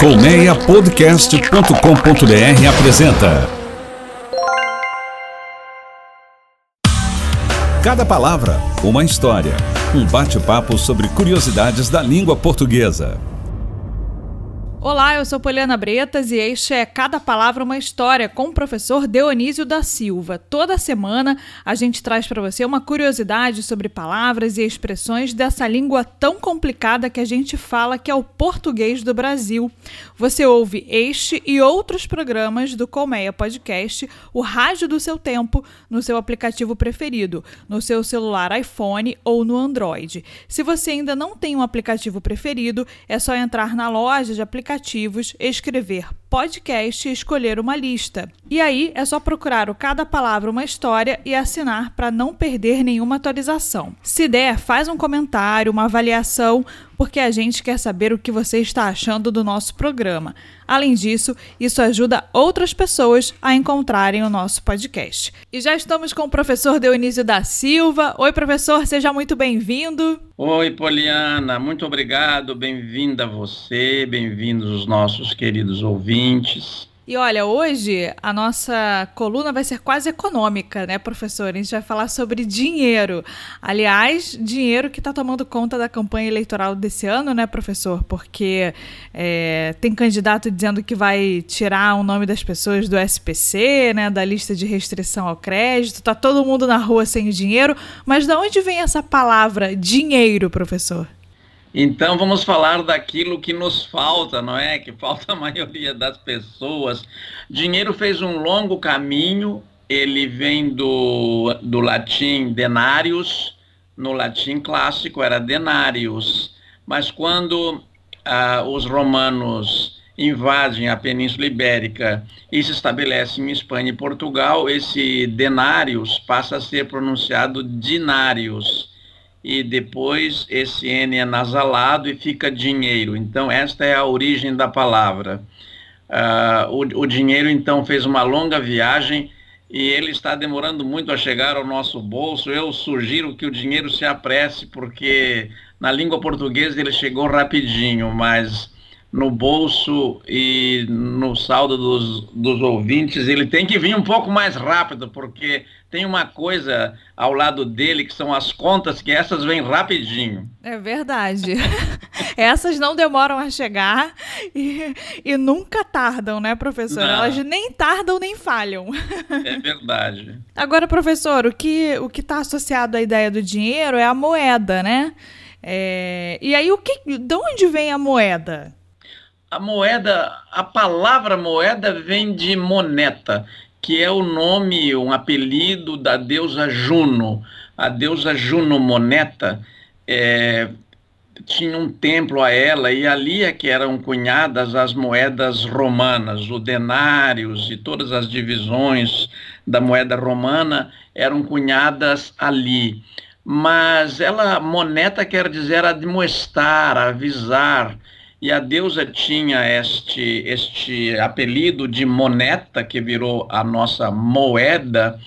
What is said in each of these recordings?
Colmeiapodcast.com.br apresenta Cada palavra, uma história. Um bate-papo sobre curiosidades da língua portuguesa. Olá, eu sou Poliana Bretas e este é Cada Palavra uma História com o professor Dionísio da Silva. Toda semana a gente traz para você uma curiosidade sobre palavras e expressões dessa língua tão complicada que a gente fala que é o português do Brasil. Você ouve este e outros programas do Colmeia Podcast, o rádio do seu tempo, no seu aplicativo preferido, no seu celular iPhone ou no Android. Se você ainda não tem um aplicativo preferido, é só entrar na loja de aplicativos aplicativos, escrever podcast e escolher uma lista. E aí é só procurar o Cada Palavra uma História e assinar para não perder nenhuma atualização. Se der, faz um comentário, uma avaliação, porque a gente quer saber o que você está achando do nosso programa. Além disso, isso ajuda outras pessoas a encontrarem o nosso podcast. E já estamos com o professor Dionísio da Silva. Oi, professor, seja muito bem-vindo. Oi, Poliana, muito obrigado. Bem-vinda você, bem-vindos os nossos queridos ouvintes ouvintes. E olha, hoje a nossa coluna vai ser quase econômica, né, professor? A gente vai falar sobre dinheiro. Aliás, dinheiro que está tomando conta da campanha eleitoral desse ano, né, professor? Porque é, tem candidato dizendo que vai tirar o nome das pessoas do SPC, né, da lista de restrição ao crédito. Tá todo mundo na rua sem dinheiro. Mas de onde vem essa palavra dinheiro, professor? Então vamos falar daquilo que nos falta, não é? Que falta a maioria das pessoas. Dinheiro fez um longo caminho, ele vem do, do latim denarius, no latim clássico era denarius, mas quando ah, os romanos invadem a Península Ibérica e se estabelecem em Espanha e Portugal, esse denarius passa a ser pronunciado dinários e depois esse N é nasalado e fica dinheiro. Então, esta é a origem da palavra. Uh, o, o, dinheiro, então, fez uma longa viagem e ele está demorando muito a chegar ao nosso bolso. Eu sugiro que o dinheiro se apresse, porque na língua portuguesa ele chegou rapidinho, mas no bolso e no saldo dos, dos ouvintes, ele tem que vir um pouco mais rápido, porque tem uma coisa ao lado dele que são as contas, que essas vêm rapidinho. É verdade. essas não demoram a chegar e, e nunca tardam, né, professor? Não. Elas nem tardam nem falham. é verdade. Agora, professor, o que o está associado à ideia do dinheiro é a moeda, né? É, e aí, o que, de onde vem a moeda? A moeda, a palavra moeda vem de moneta, que é o nome, um apelido da deusa Juno. A deusa Juno Moneta é, tinha um templo a ela e ali é que eram cunhadas as moedas romanas, o denários e todas as divisões da moeda romana eram cunhadas ali. Mas ela, moneta quer dizer admoestar, avisar, e a deusa tinha este, este apelido de moneta, que virou a nossa moeda,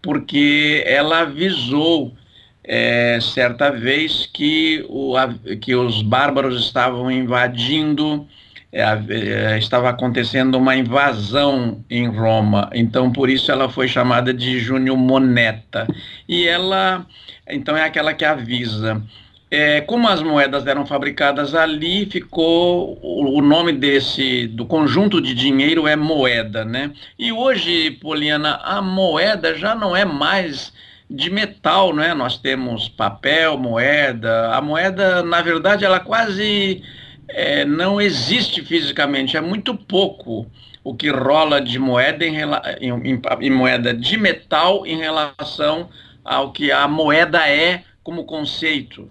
porque ela avisou é, certa vez que, o, a, que os bárbaros estavam invadindo, é, é, estava acontecendo uma invasão em Roma, então por isso ela foi chamada de Júnior Moneta. E ela, então, é aquela que avisa. É, como as moedas eram fabricadas ali, ficou o, nome desse do conjunto de dinheiro é moeda, né? E hoje, Poliana, a moeda já não é mais de metal, né? Nós temos papel, moeda. A moeda, na verdade, ela quase é, não existe fisicamente. É muito pouco o que rola de moeda em, em, em, em moeda de metal em relação ao que a moeda é como conceito.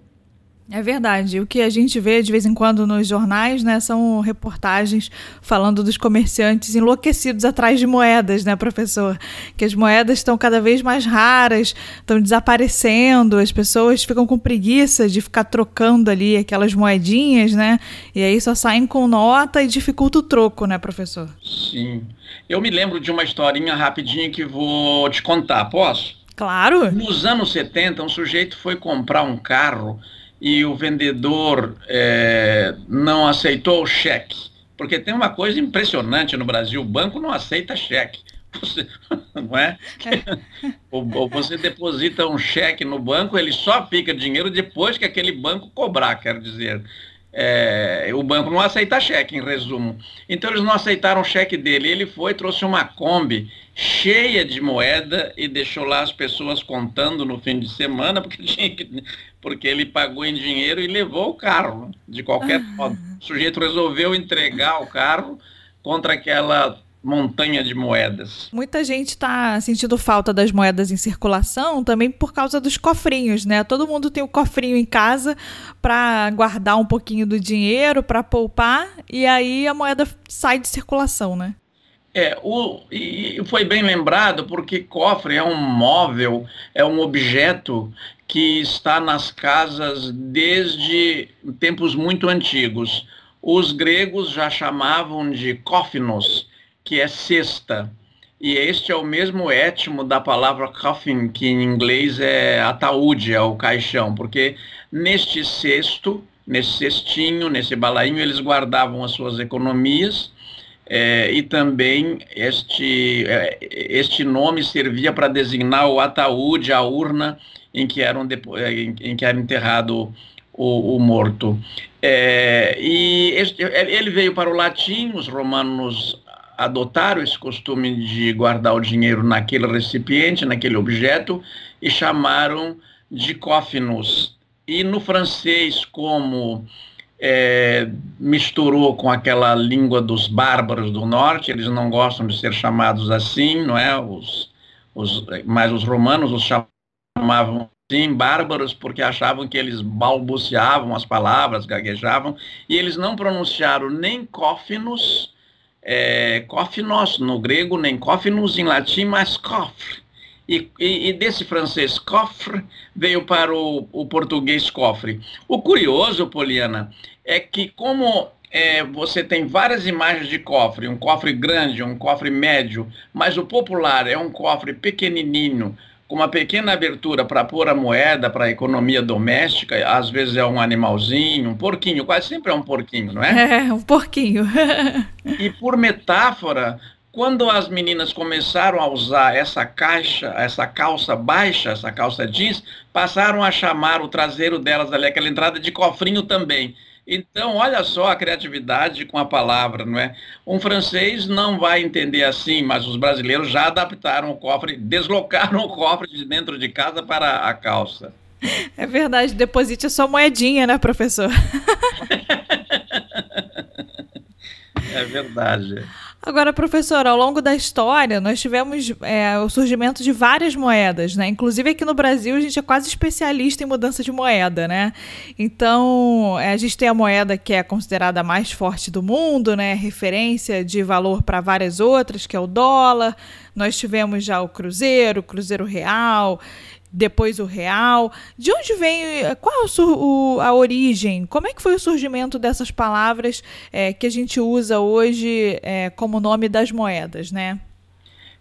É verdade. O que a gente vê de vez em quando nos jornais, né, são reportagens falando dos comerciantes enlouquecidos atrás de moedas, né, professor? Que as moedas estão cada vez mais raras, estão desaparecendo, as pessoas ficam com preguiça de ficar trocando ali aquelas moedinhas, né? E aí só saem com nota e dificulta o troco, né, professor? Sim. Eu me lembro de uma historinha rapidinha que vou te contar, posso? Claro. Nos anos 70, um sujeito foi comprar um carro e o vendedor é, não aceitou o cheque, Porque tem uma coisa impressionante no Brasil: o banco não aceita cheque. Você, não é? Ou você deposita um cheque no banco, ele só fica dinheiro depois que aquele banco cobrar, quer dizer. É, o banco não aceita cheque, em resumo. Então eles não aceitaram o cheque dele. Ele foi, trouxe uma Kombi cheia de moeda e deixou lá as pessoas contando no fim de semana, porque, tinha que, porque ele pagou em dinheiro e levou o carro. De qualquer modo, o sujeito resolveu entregar o carro contra aquela montanha de moedas. Muita gente está sentindo falta das moedas em circulação também por causa dos cofrinhos, né? Todo mundo tem o um cofrinho em casa para guardar um pouquinho do dinheiro, para poupar, e aí a moeda sai de circulação, né? É, o, e foi bem lembrado porque cofre é um móvel, é um objeto que está nas casas desde tempos muito antigos. Os gregos já chamavam de cófinos, que é cesta. E este é o mesmo étimo da palavra coffin, que em inglês é ataúde, é o caixão, porque neste cesto, nesse cestinho, nesse balainho, eles guardavam as suas economias é, e também este, é, este nome servia para designar o ataúde, a urna em que, eram em, em que era enterrado o, o morto. É, e este, ele veio para o latim, os romanos adotaram esse costume de guardar o dinheiro naquele recipiente, naquele objeto, e chamaram de coffinus. E no francês, como é, misturou com aquela língua dos bárbaros do norte, eles não gostam de ser chamados assim, não é? Os, os, mas os romanos os chamavam assim, bárbaros, porque achavam que eles balbuciavam as palavras, gaguejavam, e eles não pronunciaram nem coffinus, é, cofnos no grego, nem coffinus em latim, mas cofre. E, e, e, desse francês cofre veio para o, o, português cofre. O curioso, Poliana, é que como é, você tem várias imagens de cofre, um cofre grande, um cofre médio, mas o popular é um cofre pequenininho, com uma pequena abertura para pôr a moeda para a economia doméstica, às vezes é um animalzinho, um porquinho, quase sempre é um porquinho, não é? É, um porquinho. e por metáfora, quando as meninas começaram a usar essa caixa, essa calça baixa, essa calça jeans, passaram a chamar o traseiro delas ali, aquela entrada de cofrinho também. Então, olha só a criatividade com a palavra, não é? Um francês não vai entender assim, mas os brasileiros já adaptaram o cofre, deslocaram o cofre de dentro de casa para a calça. É verdade, deposite a sua moedinha, né, professor? é verdade. Agora, professor, ao longo da história, nós tivemos é, o surgimento de várias moedas, né? Inclusive aqui no Brasil, a gente é quase especialista em mudança de moeda, né? Então, é, a gente tem a moeda que é considerada a mais forte do mundo, né? Referência de valor para várias outras, que é o dólar. Nós tivemos já o cruzeiro, o cruzeiro real depois o real. De onde vem, qual é a origem? Como é que foi o surgimento dessas palavras é, que a gente usa hoje é, como nome das moedas, né?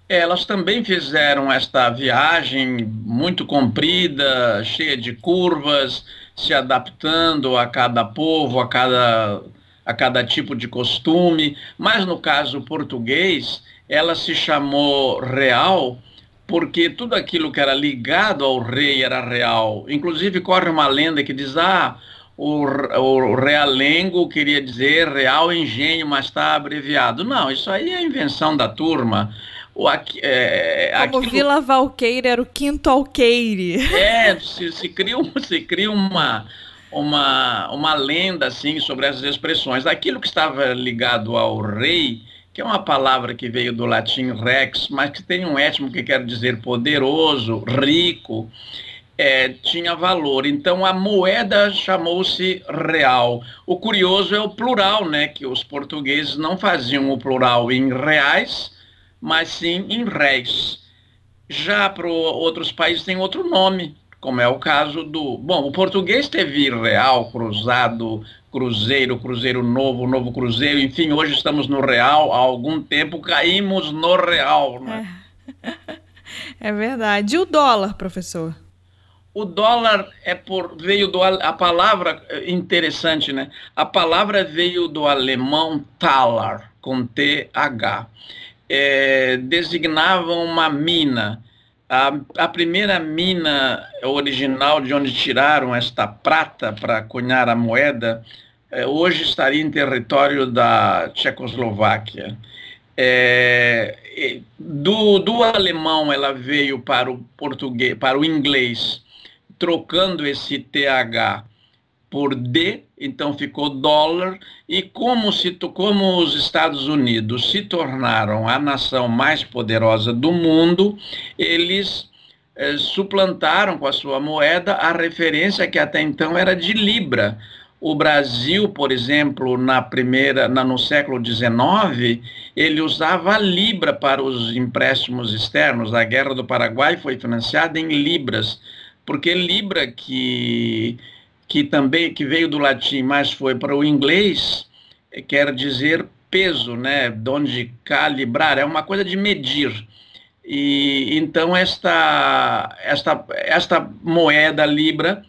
Elas também fizeram esta viagem muito comprida, cheia de curvas, se adaptando a cada povo, a cada, a cada tipo de costume. Mas no caso português, ela se chamou real porque tudo aquilo que era ligado ao rei era real. Inclusive corre uma lenda que diz, ah, o, o realengo queria dizer real engenho, mas está abreviado. Não, isso aí é invenção da turma. O, é, Como aquilo... Vila Valqueire era o quinto alqueire. É, se, se cria, se cria uma, uma, uma lenda assim sobre essas expressões. Aquilo que estava ligado ao rei que é uma palavra que veio do latim rex, mas que tem um étimo que quer dizer poderoso, rico, é, tinha valor. Então a moeda chamou-se real. O curioso é o plural, né? Que os portugueses não faziam o plural em reais, mas sim em réis. Já para outros países tem outro nome, como é o caso do. Bom, o português teve real, cruzado, cruzeiro, cruzeiro novo, novo cruzeiro, enfim, hoje estamos no real, há algum tempo caímos no real. Né? É. é verdade. E o dólar, professor? O dólar é por veio do a palavra interessante, né? A palavra veio do alemão Thaler com T H. É, designava uma mina. A, a primeira mina original de onde tiraram esta prata para cunhar a moeda é, hoje estaria em território da Tchecoslováquia. É, do, do alemão ela veio para o português, para o inglês, trocando esse TH por D, então ficou dólar, e como, se, como os Estados Unidos se tornaram a nação mais poderosa do mundo, eles eh, suplantaram com a sua moeda a referência que até então era de Libra. O Brasil, por exemplo, na primeira, na, no século XIX, ele usava a libra para os empréstimos externos. A Guerra do Paraguai foi financiada em libras, porque libra que que também que veio do latim, mas foi para o inglês, quer dizer peso, né? De onde calibrar é uma coisa de medir. E então esta esta esta moeda libra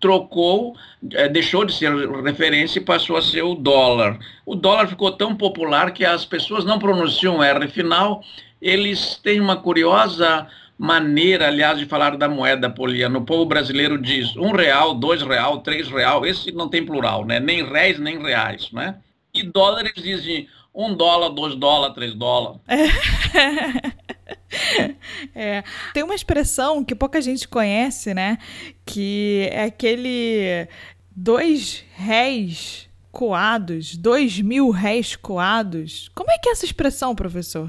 trocou, é, deixou de ser referência e passou a ser o dólar. O dólar ficou tão popular que as pessoas não pronunciam R final, eles têm uma curiosa maneira, aliás, de falar da moeda, Poliana. O povo brasileiro diz um real, dois real, três real, esse não tem plural, né? Nem réis, nem reais, né? E dólares dizem um dólar, dois dólares, três dólares. É. Tem uma expressão que pouca gente conhece, né? Que é aquele dois réis coados, dois mil réis coados. Como é que é essa expressão, professor?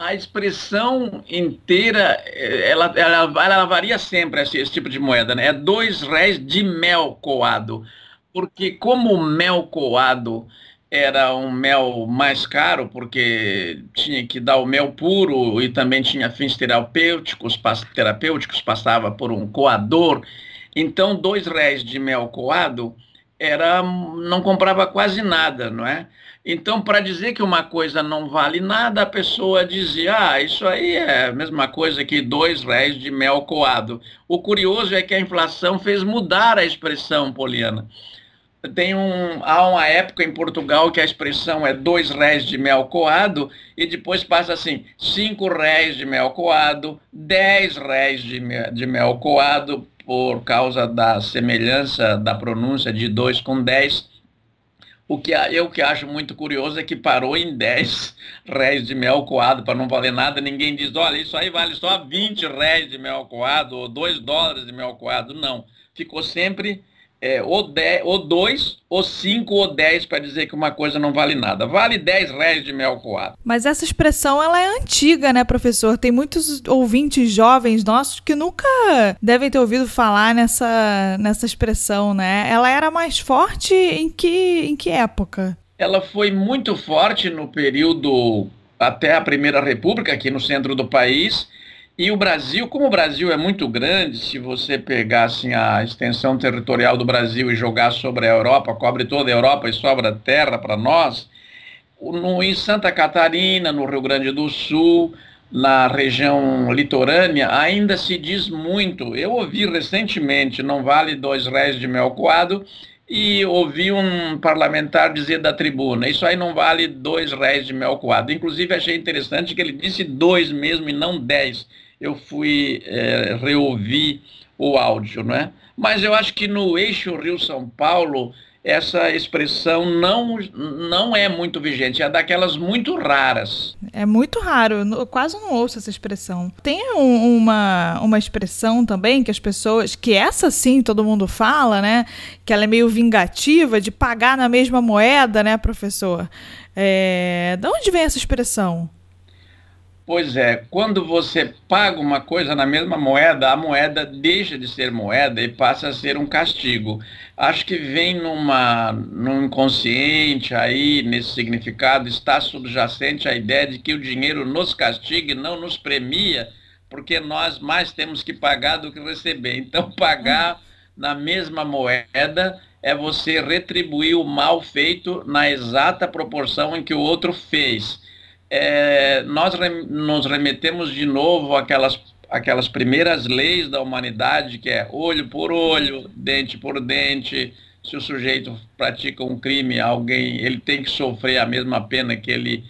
A expressão inteira, ela, ela, ela varia sempre, esse, esse, tipo de moeda, né? É dois réis de mel coado. Porque como o mel coado era um mel mais caro, porque tinha que dar o mel puro e também tinha fins terapêuticos, terapêuticos passava por um coador. Então, dois réis de mel coado era não comprava quase nada, não é? Então, para dizer que uma coisa não vale nada, a pessoa dizia: ah, isso aí é a mesma coisa que dois réis de mel coado. O curioso é que a inflação fez mudar a expressão, Poliana tem um, há uma época em Portugal que a expressão é dois réis de mel coado e depois passa assim, cinco réis de mel coado, dez réis de de mel coado por causa da semelhança da pronúncia de dois com dez. O que eu que acho muito curioso é que parou em 10 réis de mel coado para não valer nada. Ninguém diz, olha, isso aí vale só 20 réis de mel coado ou 2 dólares de mel coado. Não. Ficou sempre é, ou, 10, ou 2, ou 5, ou 10 para dizer que uma coisa não vale nada. Vale 10 réis de mel coado. Mas essa expressão ela é antiga, né, professor? Tem muitos ouvintes jovens nossos que nunca devem ter ouvido falar nessa, nessa expressão, né? Ela era mais forte em que, em que época? Ela foi muito forte no período até a Primeira República, aqui no centro do país, e o Brasil, como o Brasil é muito grande, se você pegar assim, a extensão territorial do Brasil e jogar sobre a Europa, cobre toda a Europa e sobra terra para nós, no, em Santa Catarina, no Rio Grande do Sul, na região litorânea, ainda se diz muito. Eu ouvi recentemente, não vale dois réis de mel coado, e ouvi um parlamentar dizer da tribuna, isso aí não vale dois réis de mel coado. Inclusive achei interessante que ele disse dois mesmo e não dez eu fui é, reouvir o áudio, não é? Mas eu acho que no eixo Rio-São Paulo essa expressão não, não é muito vigente, é daquelas muito raras. É muito raro, eu quase não ouço essa expressão. Tem um, uma, uma expressão também que as pessoas, que essa sim todo mundo fala, né? Que ela é meio vingativa, de pagar na mesma moeda, né, professor? É, de onde vem essa expressão? Pois é, quando você paga uma coisa na mesma moeda, a moeda deixa de ser moeda e passa a ser um castigo. Acho que vem numa, num inconsciente aí, nesse significado, está subjacente a ideia de que o dinheiro nos castiga e não nos premia, porque nós mais temos que pagar do que receber. Então, pagar na mesma moeda é você retribuir o mal feito na exata proporção em que o outro fez é, nós nos remetemos de novo àquelas, aquelas primeiras leis da humanidade, que é olho por olho, dente por dente. Se o sujeito pratica um crime, alguém ele tem que sofrer a mesma pena que ele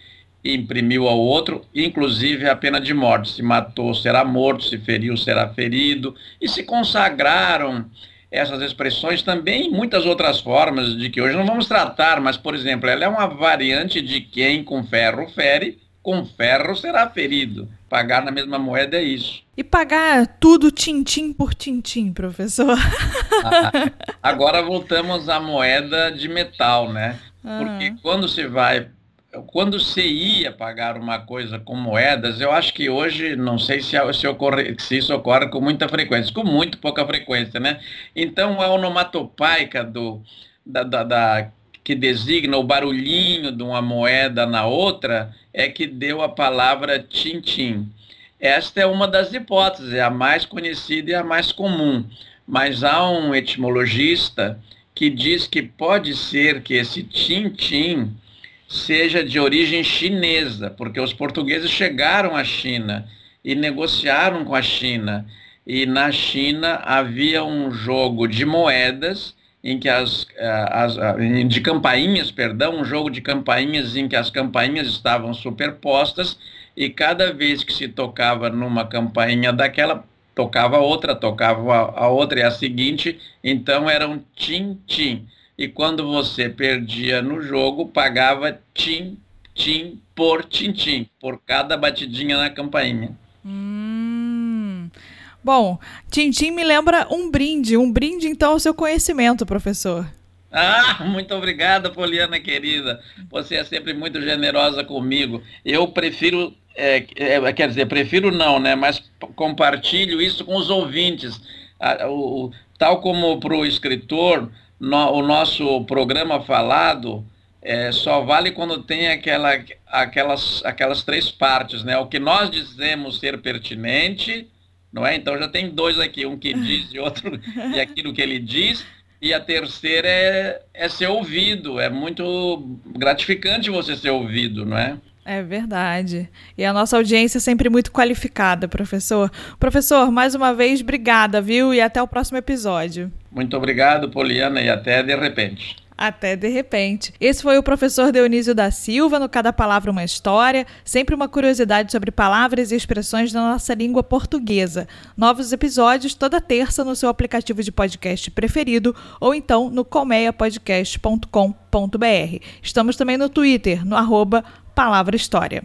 imprimiu ao outro, inclusive a pena de morte. Se matou, será morto, se feriu, será ferido. E se consagraram essas expressões também em muitas outras formas de que hoje não vamos tratar, mas, por exemplo, ela é uma variante de quem com ferro fere, com ferro será ferido. Pagar na mesma moeda é isso. E pagar tudo tintim por tintim, professor? Ah, agora voltamos à moeda de metal, né? Porque quando se vai quando se ia pagar uma coisa com moedas, eu acho que hoje, não sei se, se, ocorre, se isso ocorre com muita frequência, com muito pouca frequência, né? Então, a onomatopaica do, da, da, da, que designa o barulhinho de uma moeda na outra é que deu a palavra tintim. Esta é uma das hipóteses, é a mais conhecida e a mais comum. Mas há um etimologista que diz que pode ser que esse tintim seja de origem chinesa, porque os portugueses chegaram à China e negociaram com a China. E na China havia um jogo de moedas em que as, eh, as de campainhas, perdão, um jogo de campainhas em que as campainhas estavam superpostas e cada vez que se tocava numa campainha daquela tocava outra, tocava a, a outra e a seguinte, então era um tim-tim e quando você perdia no jogo, pagava tim, tim por tim-tim, por cada batidinha na campainha. Hum. Bom, tim-tim me lembra um brinde, um brinde então ao seu conhecimento, professor. Ah, muito obrigada, Poliana querida. Você é sempre muito generosa comigo. Eu prefiro, é, é, quer dizer, prefiro não, né? Mas compartilho isso com os ouvintes. Ah, o, tal como para o escritor, no, o nosso programa falado é, só vale quando tem aquela, aquelas, aquelas três partes, né? O que nós dizemos ser pertinente, não é? Então já tem dois aqui, um que diz e outro e aquilo que ele diz. E a terceira é, é ser ouvido. É muito gratificante você ser ouvido, não é? É verdade. E a nossa audiência é sempre muito qualificada, professor. Professor, mais uma vez, obrigada, viu? E até o próximo episódio. Muito obrigado, Poliana, e até de repente. Até de repente. Esse foi o professor Dionísio da Silva, no Cada Palavra uma História, sempre uma curiosidade sobre palavras e expressões da nossa língua portuguesa. Novos episódios toda terça no seu aplicativo de podcast preferido ou então no colmeiapodcast.com.br. Estamos também no Twitter, no arroba Palavra História.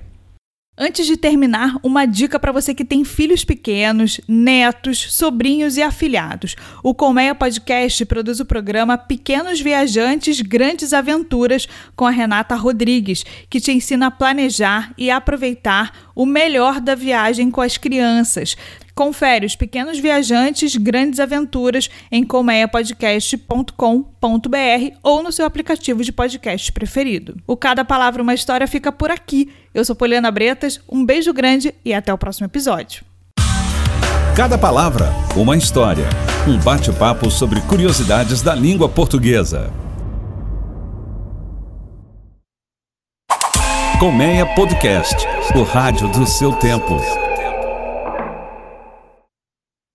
Antes de terminar, uma dica para você que tem filhos pequenos, netos, sobrinhos e afilhados. O Colmeia Podcast produz o programa Pequenos Viajantes, Grandes Aventuras com a Renata Rodrigues, que te ensina a planejar e aproveitar o melhor da viagem com as crianças. Confere os pequenos viajantes, grandes aventuras em colmeiapodcast.com.br ou no seu aplicativo de podcast preferido. O Cada Palavra Uma História fica por aqui. Eu sou Poliana Bretas, um beijo grande e até o próximo episódio. Cada palavra, uma história. Um bate-papo sobre curiosidades da língua portuguesa. Colmeia Podcast, o rádio do seu tempo.